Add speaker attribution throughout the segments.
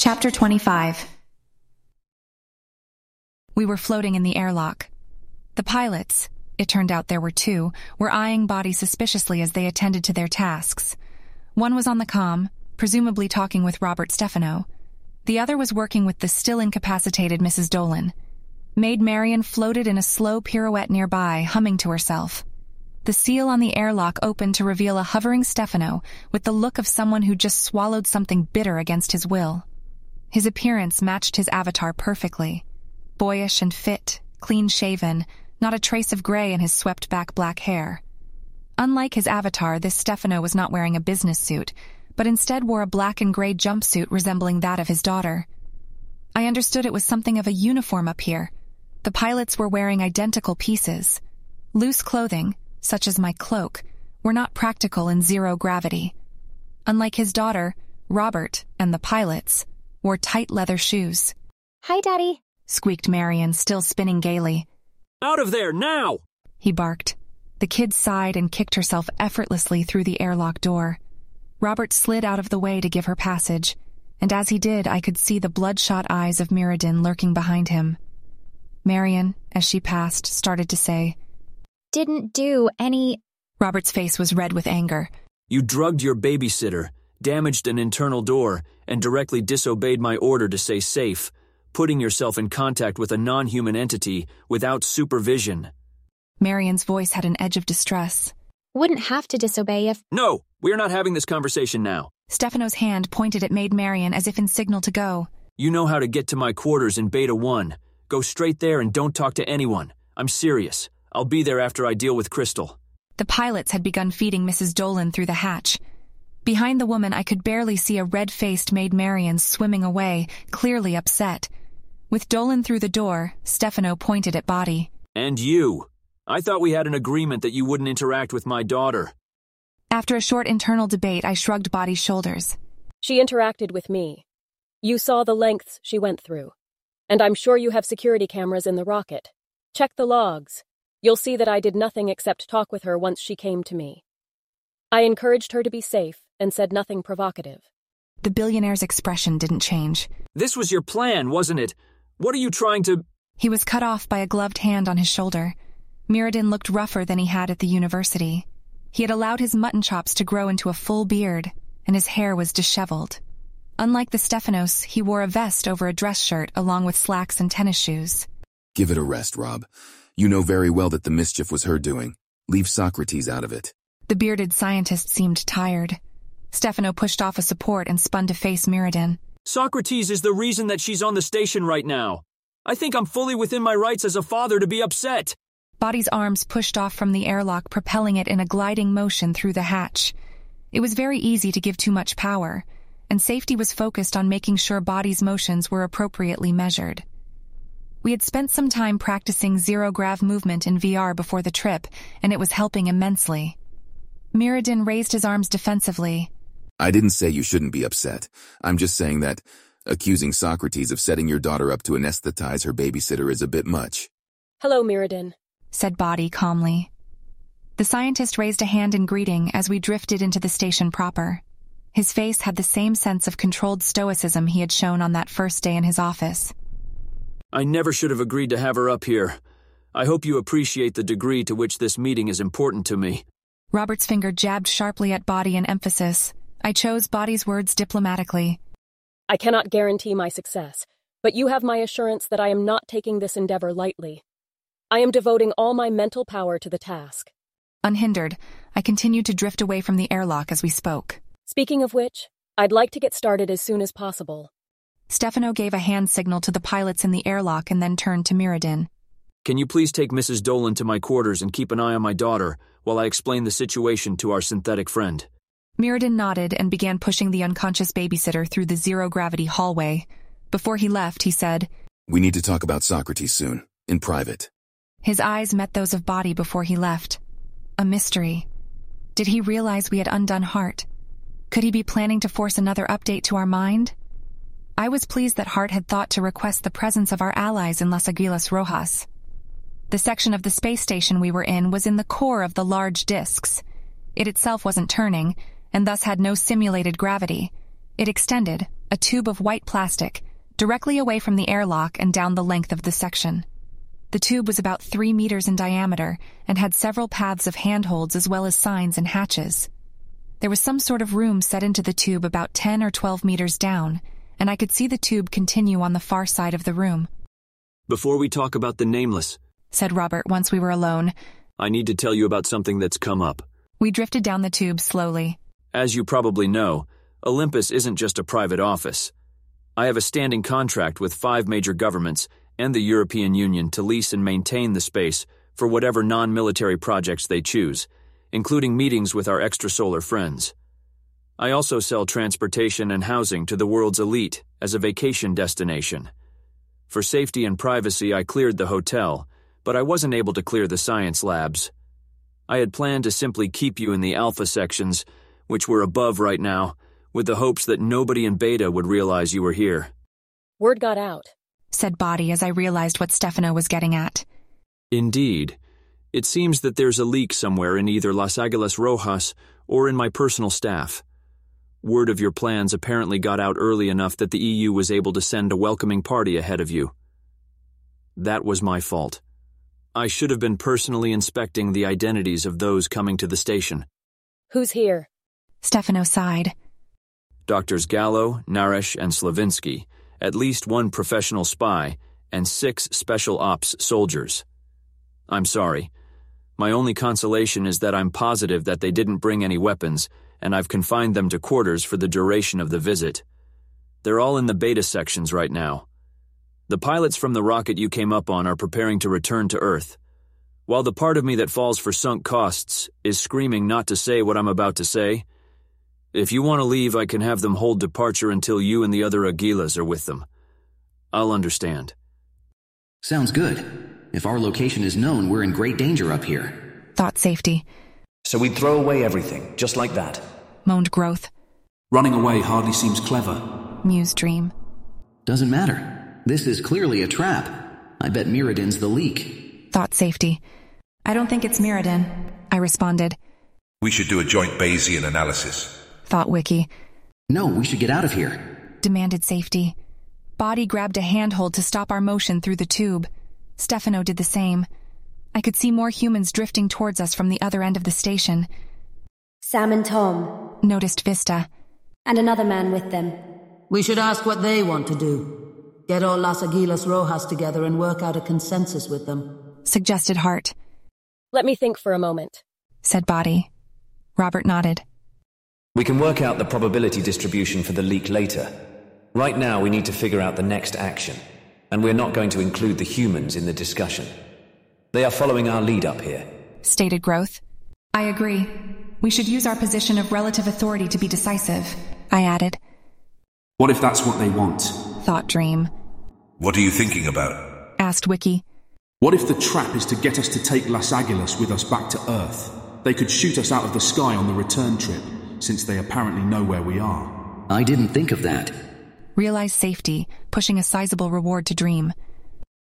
Speaker 1: Chapter 25 We were floating in the airlock. The pilots, it turned out there were two, were eyeing Body suspiciously as they attended to their tasks. One was on the com, presumably talking with Robert Stefano. The other was working with the still incapacitated Mrs. Dolan. Maid Marian floated in a slow pirouette nearby, humming to herself. The seal on the airlock opened to reveal a hovering Stefano with the look of someone who just swallowed something bitter against his will. His appearance matched his avatar perfectly. Boyish and fit, clean shaven, not a trace of gray in his swept back black hair. Unlike his avatar, this Stefano was not wearing a business suit, but instead wore a black and gray jumpsuit resembling that of his daughter. I understood it was something of a uniform up here. The pilots were wearing identical pieces. Loose clothing, such as my cloak, were not practical in zero gravity. Unlike his daughter, Robert and the pilots wore tight leather shoes.
Speaker 2: Hi, Daddy,
Speaker 1: squeaked Marian, still spinning gaily.
Speaker 3: Out of there, now!
Speaker 1: He barked. The kid sighed and kicked herself effortlessly through the airlock door. Robert slid out of the way to give her passage, and as he did, I could see the bloodshot eyes of Mirrodin lurking behind him. Marian, as she passed, started to say,
Speaker 2: Didn't do any.
Speaker 1: Robert's face was red with anger.
Speaker 3: You drugged your babysitter, damaged an internal door, and directly disobeyed my order to stay safe, putting yourself in contact with a non human entity without supervision.
Speaker 1: Marian's voice had an edge of distress.
Speaker 2: Wouldn't have to disobey if.
Speaker 3: No, we're not having this conversation now.
Speaker 1: Stefano's hand pointed at Maid Marian as if in signal to go.
Speaker 3: You know how to get to my quarters in Beta 1. Go straight there and don't talk to anyone. I'm serious. I'll be there after I deal with Crystal.
Speaker 1: The pilots had begun feeding Mrs. Dolan through the hatch. Behind the woman, I could barely see a red faced Maid Marian swimming away, clearly upset. With Dolan through the door, Stefano pointed at Body.
Speaker 3: And you. I thought we had an agreement that you wouldn't interact with my daughter.
Speaker 1: After a short internal debate, I shrugged Body's shoulders.
Speaker 4: She interacted with me. You saw the lengths she went through. And I'm sure you have security cameras in the rocket. Check the logs. You'll see that I did nothing except talk with her once she came to me. I encouraged her to be safe and said nothing provocative.
Speaker 1: The billionaire's expression didn't change.
Speaker 3: This was your plan, wasn't it? What are you trying to.
Speaker 1: He was cut off by a gloved hand on his shoulder. Mirrodin looked rougher than he had at the university. He had allowed his mutton chops to grow into a full beard, and his hair was disheveled. Unlike the Stefanos, he wore a vest over a dress shirt along with slacks and tennis shoes.
Speaker 5: Give it a rest, Rob. You know very well that the mischief was her doing. Leave Socrates out of it.
Speaker 1: The bearded scientist seemed tired. Stefano pushed off a support and spun to face Mirrodin.
Speaker 3: Socrates is the reason that she's on the station right now. I think I'm fully within my rights as a father to be upset.
Speaker 1: Body's arms pushed off from the airlock, propelling it in a gliding motion through the hatch. It was very easy to give too much power, and safety was focused on making sure Body's motions were appropriately measured. We had spent some time practicing zero grav movement in VR before the trip, and it was helping immensely. Mirrodin raised his arms defensively.
Speaker 5: I didn't say you shouldn't be upset. I'm just saying that accusing Socrates of setting your daughter up to anesthetize her babysitter is a bit much.
Speaker 4: Hello, Mirrodin,
Speaker 1: said Body calmly. The scientist raised a hand in greeting as we drifted into the station proper. His face had the same sense of controlled stoicism he had shown on that first day in his office.
Speaker 3: I never should have agreed to have her up here. I hope you appreciate the degree to which this meeting is important to me.
Speaker 1: Robert's finger jabbed sharply at Body in emphasis. I chose Body's words diplomatically.
Speaker 4: I cannot guarantee my success, but you have my assurance that I am not taking this endeavor lightly. I am devoting all my mental power to the task.
Speaker 1: Unhindered, I continued to drift away from the airlock as we spoke.
Speaker 4: Speaking of which, I'd like to get started as soon as possible.
Speaker 1: Stefano gave a hand signal to the pilots in the airlock and then turned to Mirrodin.
Speaker 3: Can you please take Mrs. Dolan to my quarters and keep an eye on my daughter while I explain the situation to our synthetic friend?
Speaker 1: Mirrodin nodded and began pushing the unconscious babysitter through the zero gravity hallway. Before he left, he said,
Speaker 5: We need to talk about Socrates soon, in private.
Speaker 1: His eyes met those of Body before he left. A mystery. Did he realize we had undone Heart? Could he be planning to force another update to our mind? I was pleased that Heart had thought to request the presence of our allies in Las Aguilas Rojas. The section of the space station we were in was in the core of the large disks. It itself wasn't turning, and thus had no simulated gravity. It extended, a tube of white plastic, directly away from the airlock and down the length of the section. The tube was about three meters in diameter and had several paths of handholds as well as signs and hatches. There was some sort of room set into the tube about 10 or 12 meters down, and I could see the tube continue on the far side of the room.
Speaker 3: Before we talk about the nameless,
Speaker 1: said Robert once we were alone.
Speaker 3: I need to tell you about something that's come up.
Speaker 1: We drifted down the tube slowly.
Speaker 3: As you probably know, Olympus isn't just a private office. I have a standing contract with five major governments and the European Union to lease and maintain the space for whatever non military projects they choose, including meetings with our extrasolar friends. I also sell transportation and housing to the world's elite as a vacation destination. For safety and privacy, I cleared the hotel, but I wasn't able to clear the science labs. I had planned to simply keep you in the alpha sections, which we're above right now, with the hopes that nobody in beta would realize you were here.
Speaker 4: Word got out,
Speaker 1: said Body as I realized what Stefano was getting at.
Speaker 3: Indeed. It seems that there's a leak somewhere in either Las Aguilas Rojas or in my personal staff. Word of your plans apparently got out early enough that the EU was able to send a welcoming party ahead of you. That was my fault. I should have been personally inspecting the identities of those coming to the station.
Speaker 4: Who's here?
Speaker 1: Stefano sighed.
Speaker 3: Doctors Gallo, Naresh, and Slavinsky, at least one professional spy, and six special ops soldiers. I'm sorry. My only consolation is that I'm positive that they didn't bring any weapons, and I've confined them to quarters for the duration of the visit. They're all in the beta sections right now. The pilots from the rocket you came up on are preparing to return to Earth. While the part of me that falls for sunk costs is screaming not to say what I'm about to say, if you want to leave, I can have them hold departure until you and the other Aguilas are with them. I'll understand.
Speaker 6: Sounds good. If our location is known, we're in great danger up here.
Speaker 1: Thought safety.
Speaker 7: So we'd throw away everything, just like that.
Speaker 1: Moaned Growth.
Speaker 8: Running away hardly seems clever.
Speaker 1: Mused Dream.
Speaker 6: Doesn't matter. This is clearly a trap. I bet Mirrodin's the leak.
Speaker 1: Thought safety. I don't think it's Mirrodin. I responded.
Speaker 9: We should do a joint Bayesian analysis
Speaker 1: thought Wiki.
Speaker 6: No, we should get out of here.
Speaker 1: Demanded safety. Body grabbed a handhold to stop our motion through the tube. Stefano did the same. I could see more humans drifting towards us from the other end of the station.
Speaker 10: Sam and Tom.
Speaker 1: Noticed Vista.
Speaker 10: And another man with them.
Speaker 11: We should ask what they want to do. Get all Las Aguilas Rojas together and work out a consensus with them.
Speaker 1: Suggested Heart.
Speaker 4: Let me think for a moment.
Speaker 1: Said Body. Robert nodded.
Speaker 7: We can work out the probability distribution for the leak later. Right now, we need to figure out the next action, and we're not going to include the humans in the discussion. They are following our lead up here.
Speaker 1: Stated Growth. I agree. We should use our position of relative authority to be decisive, I added.
Speaker 8: What if that's what they want?
Speaker 1: Thought Dream.
Speaker 9: What are you thinking about?
Speaker 1: Asked Wiki.
Speaker 8: What if the trap is to get us to take Las Aguilas with us back to Earth? They could shoot us out of the sky on the return trip since they apparently know where we are.
Speaker 6: I didn't think of that.
Speaker 1: Realize safety, pushing a sizable reward to Dream.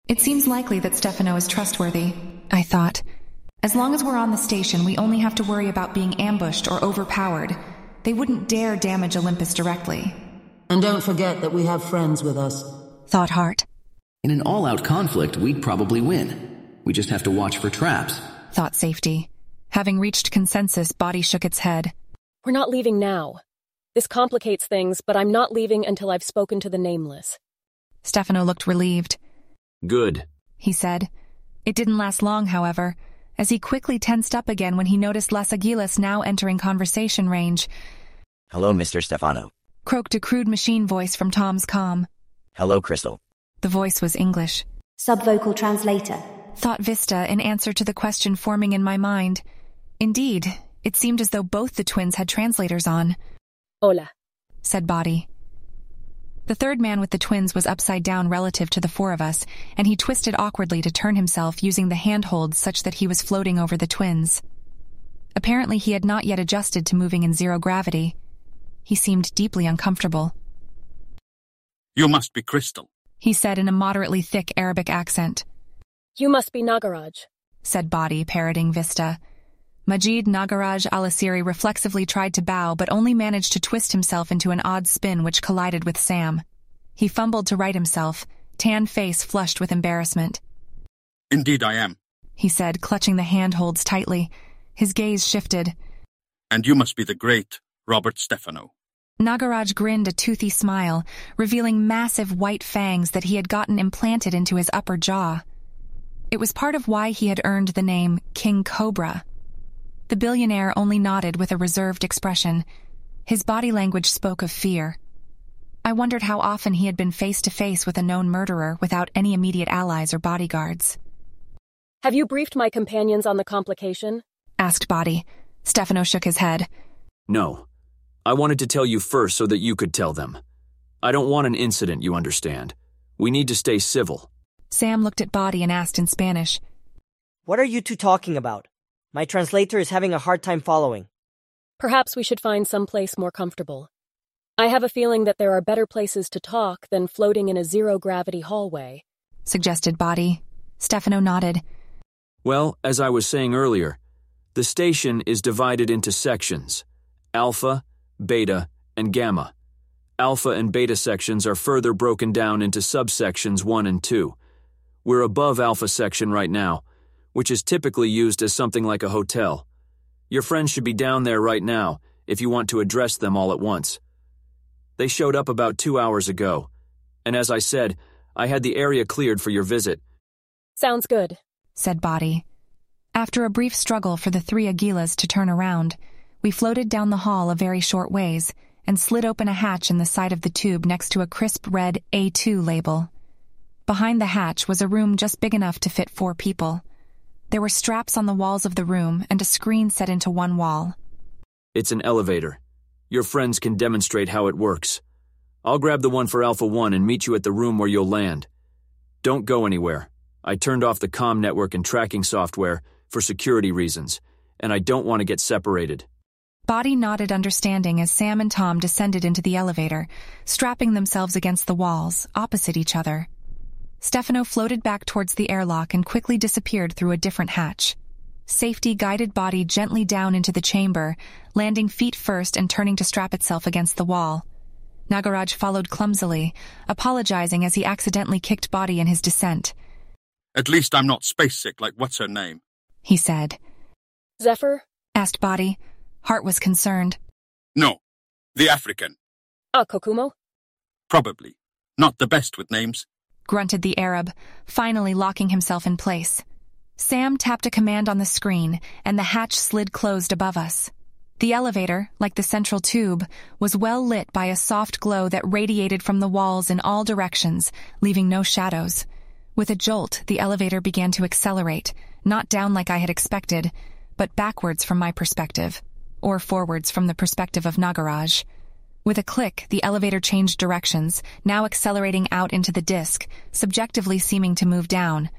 Speaker 1: It seems likely that Stefano is trustworthy, I thought. As long as we're on the station, we only have to worry about being ambushed or overpowered. They wouldn't dare damage Olympus directly.
Speaker 11: And don't forget that we have friends with us.
Speaker 1: Thought Heart.
Speaker 6: In an all out conflict, we'd probably win. We just have to watch for traps.
Speaker 1: Thought Safety. Having reached consensus, Body shook its head.
Speaker 4: We're not leaving now. This complicates things, but I'm not leaving until I've spoken to the nameless.
Speaker 1: Stefano looked relieved.
Speaker 3: Good,
Speaker 1: he said. It didn't last long, however, as he quickly tensed up again when he noticed Las Aguilas now entering conversation range.
Speaker 12: Hello, Mr. Stefano.
Speaker 1: Croaked a crude machine voice from Tom's com.
Speaker 12: Hello, Crystal.
Speaker 1: The voice was English.
Speaker 10: Subvocal translator.
Speaker 1: Thought Vista in answer to the question forming in my mind. Indeed, it seemed as though both the twins had translators on.
Speaker 4: Hola,
Speaker 1: said Body. The third man with the twins was upside down relative to the four of us, and he twisted awkwardly to turn himself using the handholds such that he was floating over the twins. Apparently, he had not yet adjusted to moving in zero gravity. He seemed deeply uncomfortable.
Speaker 13: You must be Crystal,
Speaker 1: he said in a moderately thick Arabic accent.
Speaker 4: You must be Nagaraj,
Speaker 1: said Body, parroting Vista. Majid Nagaraj Alasiri reflexively tried to bow but only managed to twist himself into an odd spin which collided with Sam. He fumbled to right himself, tan face flushed with embarrassment.
Speaker 13: Indeed I am.
Speaker 1: He said, clutching the handholds tightly. His gaze shifted.
Speaker 13: And you must be the great Robert Stefano.
Speaker 1: Nagaraj grinned a toothy smile, revealing massive white fangs that he had gotten implanted into his upper jaw. It was part of why he had earned the name King Cobra. The billionaire only nodded with a reserved expression. His body language spoke of fear. I wondered how often he had been face to face with a known murderer without any immediate allies or bodyguards.
Speaker 4: Have you briefed my companions on the complication?
Speaker 1: asked Body. Stefano shook his head.
Speaker 3: No. I wanted to tell you first so that you could tell them. I don't want an incident, you understand. We need to stay civil.
Speaker 1: Sam looked at Body and asked in Spanish,
Speaker 14: What are you two talking about? My translator is having a hard time following.
Speaker 4: Perhaps we should find some place more comfortable. I have a feeling that there are better places to talk than floating in a zero gravity hallway,
Speaker 1: suggested Body. Stefano nodded.
Speaker 3: Well, as I was saying earlier, the station is divided into sections alpha, beta, and gamma. Alpha and beta sections are further broken down into subsections 1 and 2. We're above alpha section right now, which is typically used as something like a hotel. Your friends should be down there right now if you want to address them all at once. They showed up about two hours ago, and as I said, I had the area cleared for your visit.
Speaker 4: Sounds good,
Speaker 1: said Body. After a brief struggle for the three Aguilas to turn around, we floated down the hall a very short ways and slid open a hatch in the side of the tube next to a crisp red A2 label. Behind the hatch was a room just big enough to fit four people. There were straps on the walls of the room and a screen set into one wall.
Speaker 3: It's an elevator. Your friends can demonstrate how it works. I'll grab the one for Alpha 1 and meet you at the room where you'll land. Don't go anywhere. I turned off the COM network and tracking software for security reasons, and I don't want to get separated.
Speaker 1: Body nodded understanding as Sam and Tom descended into the elevator, strapping themselves against the walls, opposite each other. Stefano floated back towards the airlock and quickly disappeared through a different hatch. Safety guided Body gently down into the chamber, landing feet first and turning to strap itself against the wall. Nagaraj followed clumsily, apologizing as he accidentally kicked Body in his descent.
Speaker 13: At least I'm not space sick like what's her name,
Speaker 1: he said.
Speaker 4: Zephyr?
Speaker 1: asked Body. Heart was concerned.
Speaker 13: No, the African.
Speaker 4: Ah, Kokumo?
Speaker 13: Probably. Not the best with names.
Speaker 1: Grunted the Arab, finally locking himself in place. Sam tapped a command on the screen, and the hatch slid closed above us. The elevator, like the central tube, was well lit by a soft glow that radiated from the walls in all directions, leaving no shadows. With a jolt, the elevator began to accelerate, not down like I had expected, but backwards from my perspective, or forwards from the perspective of Nagaraj. With a click, the elevator changed directions, now accelerating out into the disk, subjectively seeming to move down.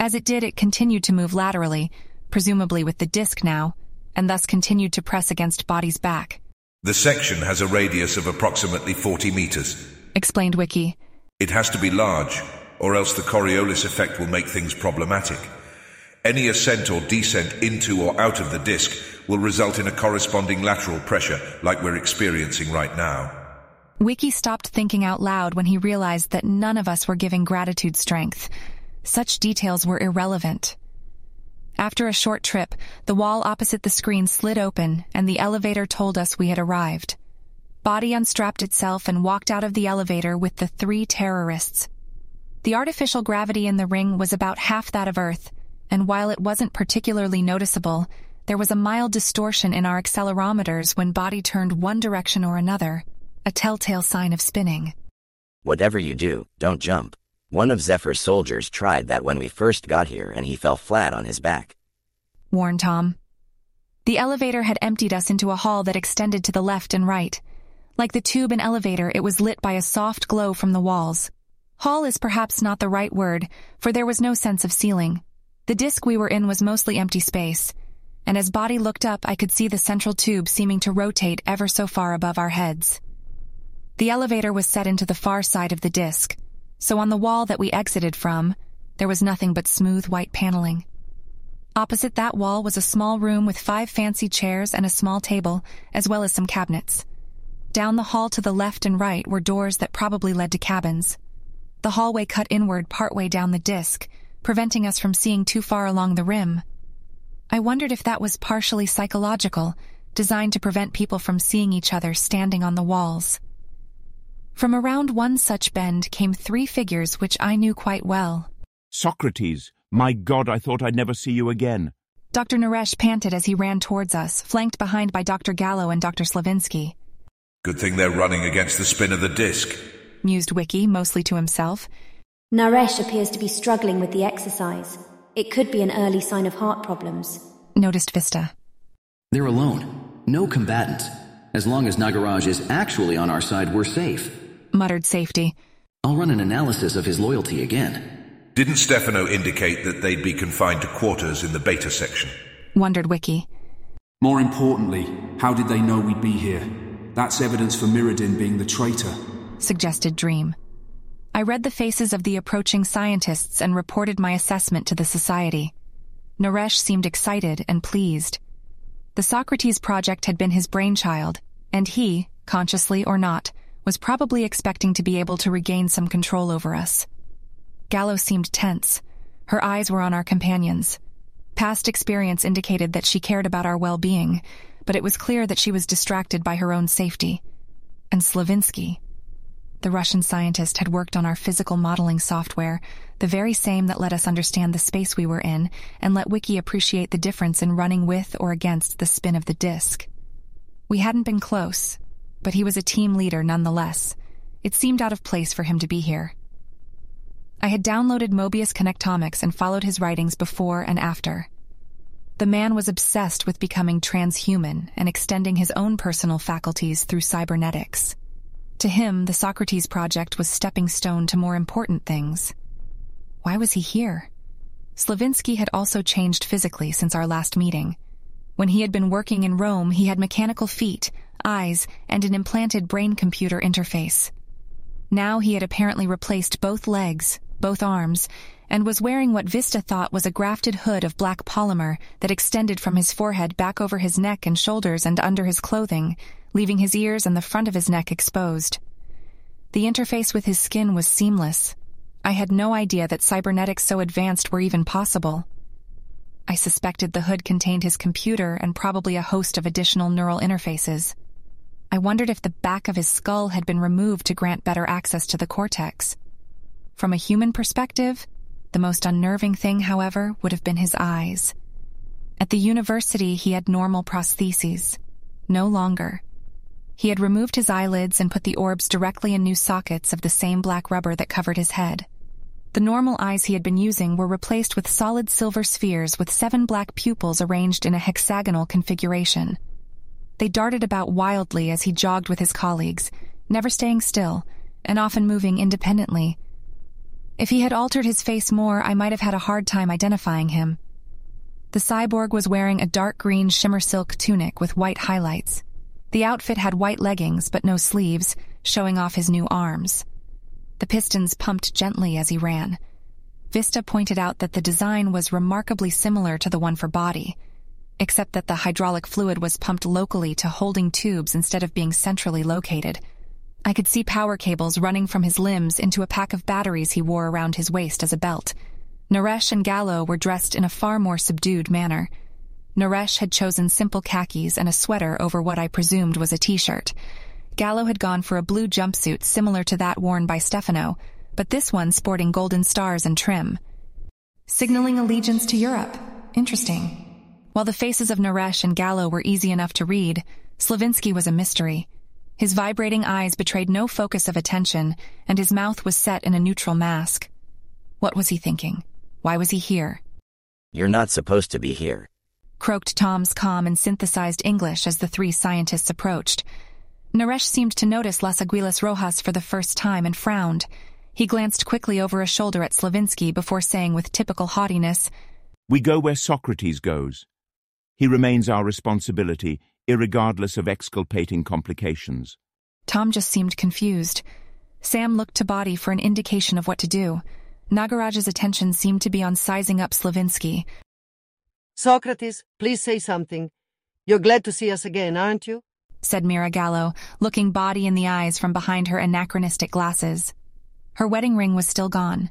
Speaker 1: As it did, it continued to move laterally, presumably with the disk now, and thus continued to press against Body's back.
Speaker 9: The section has a radius of approximately 40 meters,
Speaker 1: explained Wiki.
Speaker 9: It has to be large, or else the Coriolis effect will make things problematic. Any ascent or descent into or out of the disk will result in a corresponding lateral pressure like we're experiencing right now.
Speaker 1: Wiki stopped thinking out loud when he realized that none of us were giving gratitude strength. Such details were irrelevant. After a short trip, the wall opposite the screen slid open and the elevator told us we had arrived. Body unstrapped itself and walked out of the elevator with the three terrorists. The artificial gravity in the ring was about half that of Earth, and while it wasn't particularly noticeable, there was a mild distortion in our accelerometers when Body turned one direction or another, a telltale sign of spinning.
Speaker 12: Whatever you do, don't jump. One of Zephyr's soldiers tried that when we first got here and he fell flat on his back.
Speaker 1: Warned Tom. The elevator had emptied us into a hall that extended to the left and right. Like the tube and elevator, it was lit by a soft glow from the walls. Hall is perhaps not the right word, for there was no sense of ceiling. The disk we were in was mostly empty space, and as Body looked up, I could see the central tube seeming to rotate ever so far above our heads. The elevator was set into the far side of the disk, so on the wall that we exited from, there was nothing but smooth white paneling. Opposite that wall was a small room with five fancy chairs and a small table, as well as some cabinets. Down the hall to the left and right were doors that probably led to cabins. The hallway cut inward partway down the disk, preventing us from seeing too far along the rim. I wondered if that was partially psychological, designed to prevent people from seeing each other standing on the walls. From around one such bend came three figures which I knew quite well.
Speaker 15: Socrates, my God, I thought I'd never see you again.
Speaker 1: Dr. Naresh panted as he ran towards us, flanked behind by Dr. Gallo and Dr. Slavinsky.
Speaker 9: Good thing they're running against the spin of the disk,
Speaker 1: mused Wiki, mostly to himself.
Speaker 10: Naresh appears to be struggling with the exercise. It could be an early sign of heart problems.
Speaker 1: Noticed Vista.
Speaker 6: They're alone. No combatants. As long as Nagaraj is actually on our side, we're safe.
Speaker 1: Muttered Safety.
Speaker 6: I'll run an analysis of his loyalty again.
Speaker 9: Didn't Stefano indicate that they'd be confined to quarters in the beta section?
Speaker 1: Wondered Wiki.
Speaker 8: More importantly, how did they know we'd be here? That's evidence for Mirrodin being the traitor.
Speaker 1: Suggested Dream. I read the faces of the approaching scientists and reported my assessment to the society. Naresh seemed excited and pleased. The Socrates project had been his brainchild, and he, consciously or not, was probably expecting to be able to regain some control over us. Gallo seemed tense. Her eyes were on our companions. Past experience indicated that she cared about our well-being, but it was clear that she was distracted by her own safety. And Slavinsky. The Russian scientist had worked on our physical modeling software, the very same that let us understand the space we were in and let Wiki appreciate the difference in running with or against the spin of the disk. We hadn't been close, but he was a team leader nonetheless. It seemed out of place for him to be here. I had downloaded Mobius Connectomics and followed his writings before and after. The man was obsessed with becoming transhuman and extending his own personal faculties through cybernetics. To him, the Socrates project was stepping stone to more important things. Why was he here? Slavinsky had also changed physically since our last meeting. When he had been working in Rome, he had mechanical feet, eyes, and an implanted brain-computer interface. Now he had apparently replaced both legs, both arms, and was wearing what Vista thought was a grafted hood of black polymer that extended from his forehead back over his neck and shoulders and under his clothing, leaving his ears and the front of his neck exposed. The interface with his skin was seamless. I had no idea that cybernetics so advanced were even possible. I suspected the hood contained his computer and probably a host of additional neural interfaces. I wondered if the back of his skull had been removed to grant better access to the cortex. From a human perspective, the most unnerving thing, however, would have been his eyes. At the university, he had normal prostheses. No longer. He had removed his eyelids and put the orbs directly in new sockets of the same black rubber that covered his head. The normal eyes he had been using were replaced with solid silver spheres with seven black pupils arranged in a hexagonal configuration. They darted about wildly as he jogged with his colleagues, never staying still, and often moving independently. If he had altered his face more, I might have had a hard time identifying him. The cyborg was wearing a dark green shimmer silk tunic with white highlights. The outfit had white leggings but no sleeves, showing off his new arms. The pistons pumped gently as he ran. Vista pointed out that the design was remarkably similar to the one for body, except that the hydraulic fluid was pumped locally to holding tubes instead of being centrally located. I could see power cables running from his limbs into a pack of batteries he wore around his waist as a belt. Naresh and Gallo were dressed in a far more subdued manner. Naresh had chosen simple khakis and a sweater over what I presumed was a t-shirt. Gallo had gone for a blue jumpsuit similar to that worn by Stefano, but this one sporting golden stars and trim. Signaling allegiance to Europe. Interesting. While the faces of Naresh and Gallo were easy enough to read, Slavinsky was a mystery. His vibrating eyes betrayed no focus of attention, and his mouth was set in a neutral mask. What was he thinking? Why was he here?
Speaker 12: You're not supposed to be here.
Speaker 1: Croaked Tom's calm and synthesized English as the three scientists approached. Naresh seemed to notice Las Aguilas Rojas for the first time and frowned. He glanced quickly over a shoulder at Slavinsky before saying with typical haughtiness,
Speaker 15: We go where Socrates goes. He remains our responsibility, irregardless of exculpating complications.
Speaker 1: Tom just seemed confused. Sam looked to Body for an indication of what to do. Nagaraj's attention seemed to be on sizing up Slavinsky.
Speaker 16: Socrates, please say something. You're glad to see us again, aren't you?
Speaker 1: said Mira Gallo, looking Body in the eyes from behind her anachronistic glasses. Her wedding ring was still gone.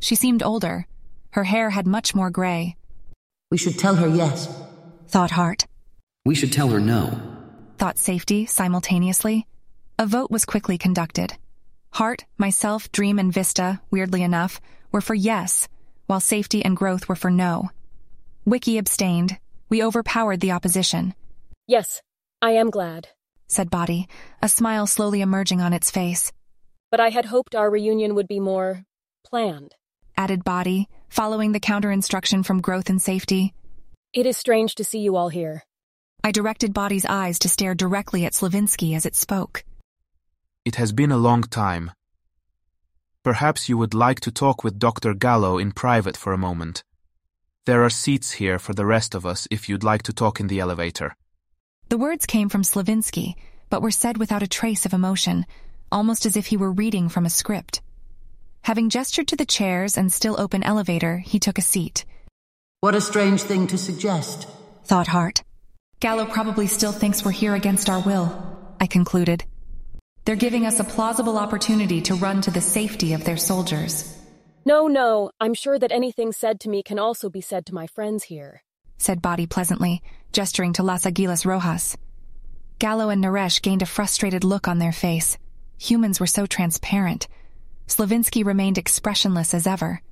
Speaker 1: She seemed older. Her hair had much more gray.
Speaker 11: We should tell her yes,
Speaker 1: thought Heart.
Speaker 6: We should tell her no,
Speaker 1: thought Safety simultaneously. A vote was quickly conducted. Heart, myself, Dream, and Vista, weirdly enough, were for yes, while Safety and Growth were for no. Wiki abstained. We overpowered the opposition.
Speaker 4: Yes, I am glad,
Speaker 1: said Body, a smile slowly emerging on its face.
Speaker 4: But I had hoped our reunion would be more planned,
Speaker 1: added Body, following the counter instruction from Growth and Safety.
Speaker 4: It is strange to see you all here.
Speaker 1: I directed Body's eyes to stare directly at Slavinsky as it spoke.
Speaker 17: It has been a long time. Perhaps you would like to talk with Dr. Gallo in private for a moment. There are seats here for the rest of us if you'd like to talk in the elevator.
Speaker 1: The words came from Slavinsky, but were said without a trace of emotion, almost as if he were reading from a script. Having gestured to the chairs and still open elevator, he took a seat.
Speaker 11: What a strange thing to suggest,
Speaker 1: thought Heart. Gallo probably still thinks we're here against our will, I concluded. They're giving us a plausible opportunity to run to the safety of their soldiers.
Speaker 4: No, no, I'm sure that anything said to me can also be said to my friends here,
Speaker 1: said Body pleasantly, gesturing to Las Aguilas Rojas. Gallo and Naresh gained a frustrated look on their face. Humans were so transparent. Slavinsky remained expressionless as ever.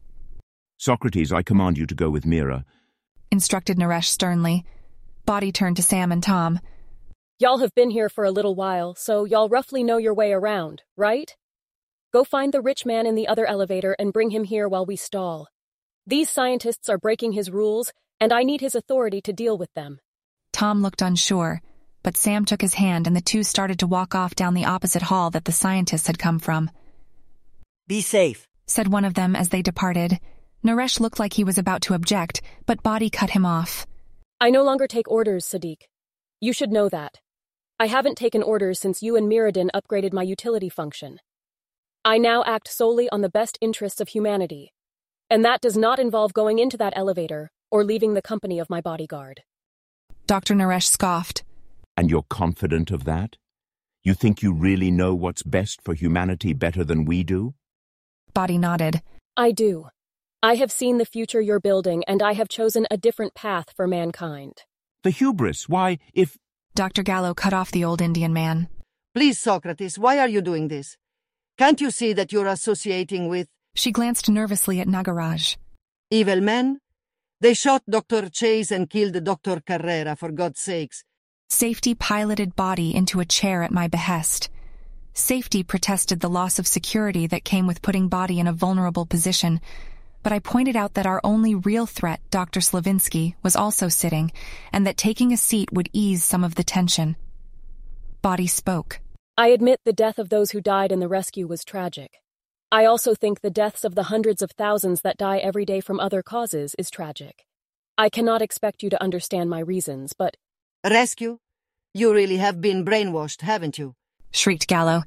Speaker 15: Socrates, I command you to go with Mira,
Speaker 1: instructed Naresh sternly. Body turned to Sam and Tom.
Speaker 4: Y'all have been here for a little while, so y'all roughly know your way around, right? Go find the rich man in the other elevator and bring him here while we stall. These scientists are breaking his rules, and I need his authority to deal with them.
Speaker 1: Tom looked unsure, but Sam took his hand and the two started to walk off down the opposite hall that the scientists had come from.
Speaker 14: Be safe,
Speaker 1: said one of them as they departed. Naresh looked like he was about to object, but Body cut him off.
Speaker 4: I no longer take orders, Sadiq. You should know that. I haven't taken orders since you and Mirrodin upgraded my utility function. I now act solely on the best interests of humanity, and that does not involve going into that elevator or leaving the company of my bodyguard.
Speaker 1: Dr. Naresh scoffed.
Speaker 15: And you're confident of that? You think you really know what's best for humanity better than we do?
Speaker 1: Body nodded.
Speaker 4: I do. I have seen the future you're building, and I have chosen a different path for mankind.
Speaker 15: The hubris, why, if
Speaker 1: Dr. Gallo cut off the old Indian man.
Speaker 16: Please, Socrates, why are you doing this? Can't you see that you're associating with.
Speaker 1: She glanced nervously at Nagaraj.
Speaker 16: Evil men? They shot Dr. Chase and killed Dr. Carrera, for God's sakes.
Speaker 1: Safety piloted Body into a chair at my behest. Safety protested the loss of security that came with putting Body in a vulnerable position, but I pointed out that our only real threat, Dr. Slavinsky, was also sitting, and that taking a seat would ease some of the tension. Body spoke.
Speaker 4: I admit the death of those who died in the rescue was tragic. I also think the deaths of the hundreds of thousands that die every day from other causes is tragic. I cannot expect you to understand my reasons, but.
Speaker 16: Rescue? You really have been brainwashed, haven't you?
Speaker 1: shrieked Gallo.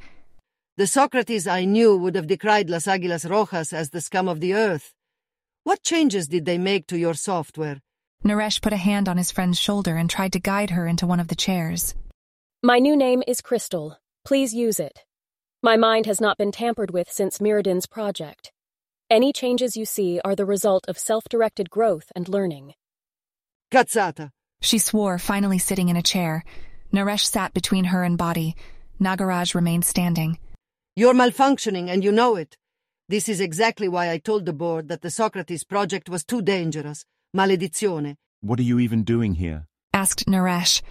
Speaker 16: The Socrates I knew would have decried Las Aguilas Rojas as the scum of the earth. What changes did they make to your software?
Speaker 1: Naresh put a hand on his friend's shoulder and tried to guide her into one of the chairs.
Speaker 4: My new name is Crystal. Please use it. My mind has not been tampered with since Mirrodin's project. Any changes you see are the result of self-directed growth and learning.
Speaker 16: Cazzata.
Speaker 1: She swore, finally sitting in a chair. Naresh sat between her and Body. Nagaraj remained standing.
Speaker 16: You're malfunctioning and you know it. This is exactly why I told the board that the Socrates project was too dangerous. Maledizione.
Speaker 15: What are you even doing here?
Speaker 1: asked Naresh.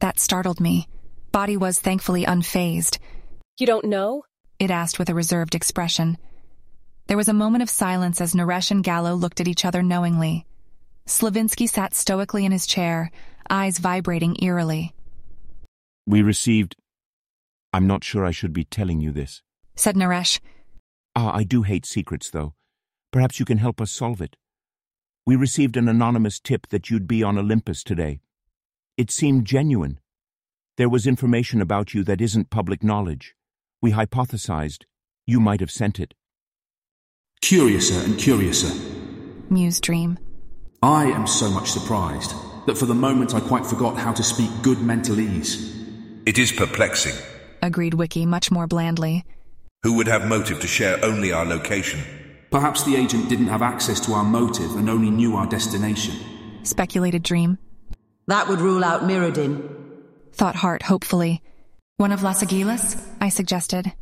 Speaker 1: That startled me. Body was thankfully unfazed.
Speaker 4: You don't know?
Speaker 1: It asked with a reserved expression. There was a moment of silence as Naresh and Gallo looked at each other knowingly. Slavinsky sat stoically in his chair, eyes vibrating eerily.
Speaker 15: We received. I'm not sure I should be telling you this,
Speaker 1: said Naresh.
Speaker 15: Ah, I do hate secrets, though. Perhaps you can help us solve it. We received an anonymous tip that you'd be on Olympus today. It seemed genuine. There was information about you that isn't public knowledge. We hypothesized you might have sent it.
Speaker 8: Curiouser and curiouser.
Speaker 1: Mused Dream.
Speaker 8: I am so much surprised that for the moment I quite forgot how to speak good mentalese.
Speaker 9: It is perplexing.
Speaker 1: Agreed Wiki much more blandly.
Speaker 9: Who would have motive to share only our location?
Speaker 8: Perhaps the agent didn't have access to our motive and only knew our destination.
Speaker 1: Speculated Dream.
Speaker 11: That would rule out Mirrodin.
Speaker 1: Thought Heart hopefully. One of Las Aguilas? I suggested.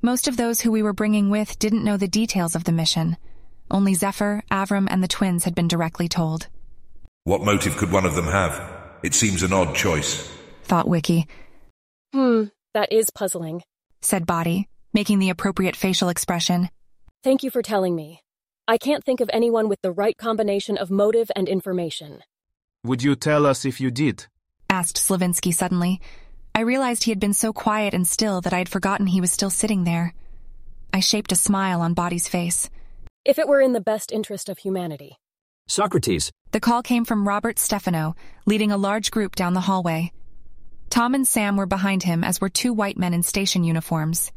Speaker 1: Most of those who we were bringing with didn't know the details of the mission. Only Zephyr, Avram, and the twins had been directly told.
Speaker 9: What motive could one of them have? It seems an odd choice.
Speaker 1: Thought Wiki.
Speaker 4: Hmm, that is puzzling,
Speaker 1: said Body, making the appropriate facial expression.
Speaker 4: Thank you for telling me. I can't think of anyone with the right combination of motive and information.
Speaker 17: Would you tell us if you did?
Speaker 1: Asked Slavinsky suddenly. I realized he had been so quiet and still that I had forgotten he was still sitting there. I shaped a smile on Body's face.
Speaker 4: If it were in the best interest of humanity.
Speaker 3: Socrates.
Speaker 1: The call came from Robert Stefano, leading a large group down the hallway. Tom and Sam were behind him, as were two white men in station uniforms.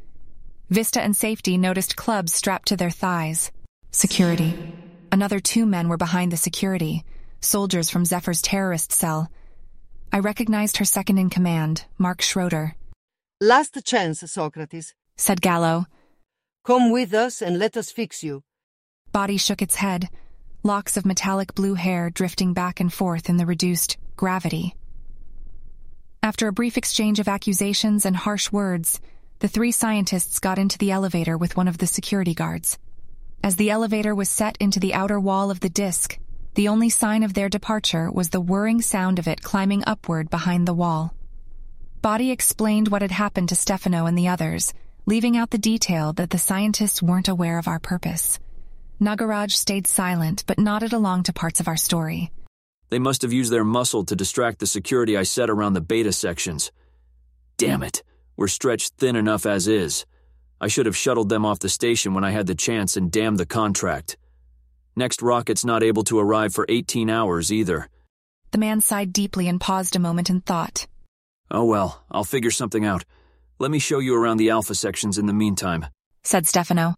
Speaker 1: Vista and Safety noticed clubs strapped to their thighs. Security. Another two men were behind the security, soldiers from Zephyr's terrorist cell. I recognized her second in command, Mark Schroeder.
Speaker 16: Last chance, Socrates,
Speaker 1: said Gallo.
Speaker 16: Come with us and let us fix you.
Speaker 1: Body shook its head, locks of metallic blue hair drifting back and forth in the reduced gravity. After a brief exchange of accusations and harsh words, the three scientists got into the elevator with one of the security guards. As the elevator was set into the outer wall of the disk, the only sign of their departure was the whirring sound of it climbing upward behind the wall. Body explained what had happened to Stefano and the others, leaving out the detail that the scientists weren't aware of our purpose. Nagaraj stayed silent but nodded along to parts of our story.
Speaker 3: They must have used their muscle to distract the security I set around the beta sections. Damn it, we're stretched thin enough as is. I should have shuttled them off the station when I had the chance and damned the contract. Next rocket's not able to arrive for 18 hours either.
Speaker 1: The man sighed deeply and paused a moment in thought.
Speaker 3: Oh well, I'll figure something out. Let me show you around the alpha sections in the meantime,
Speaker 1: said Stefano.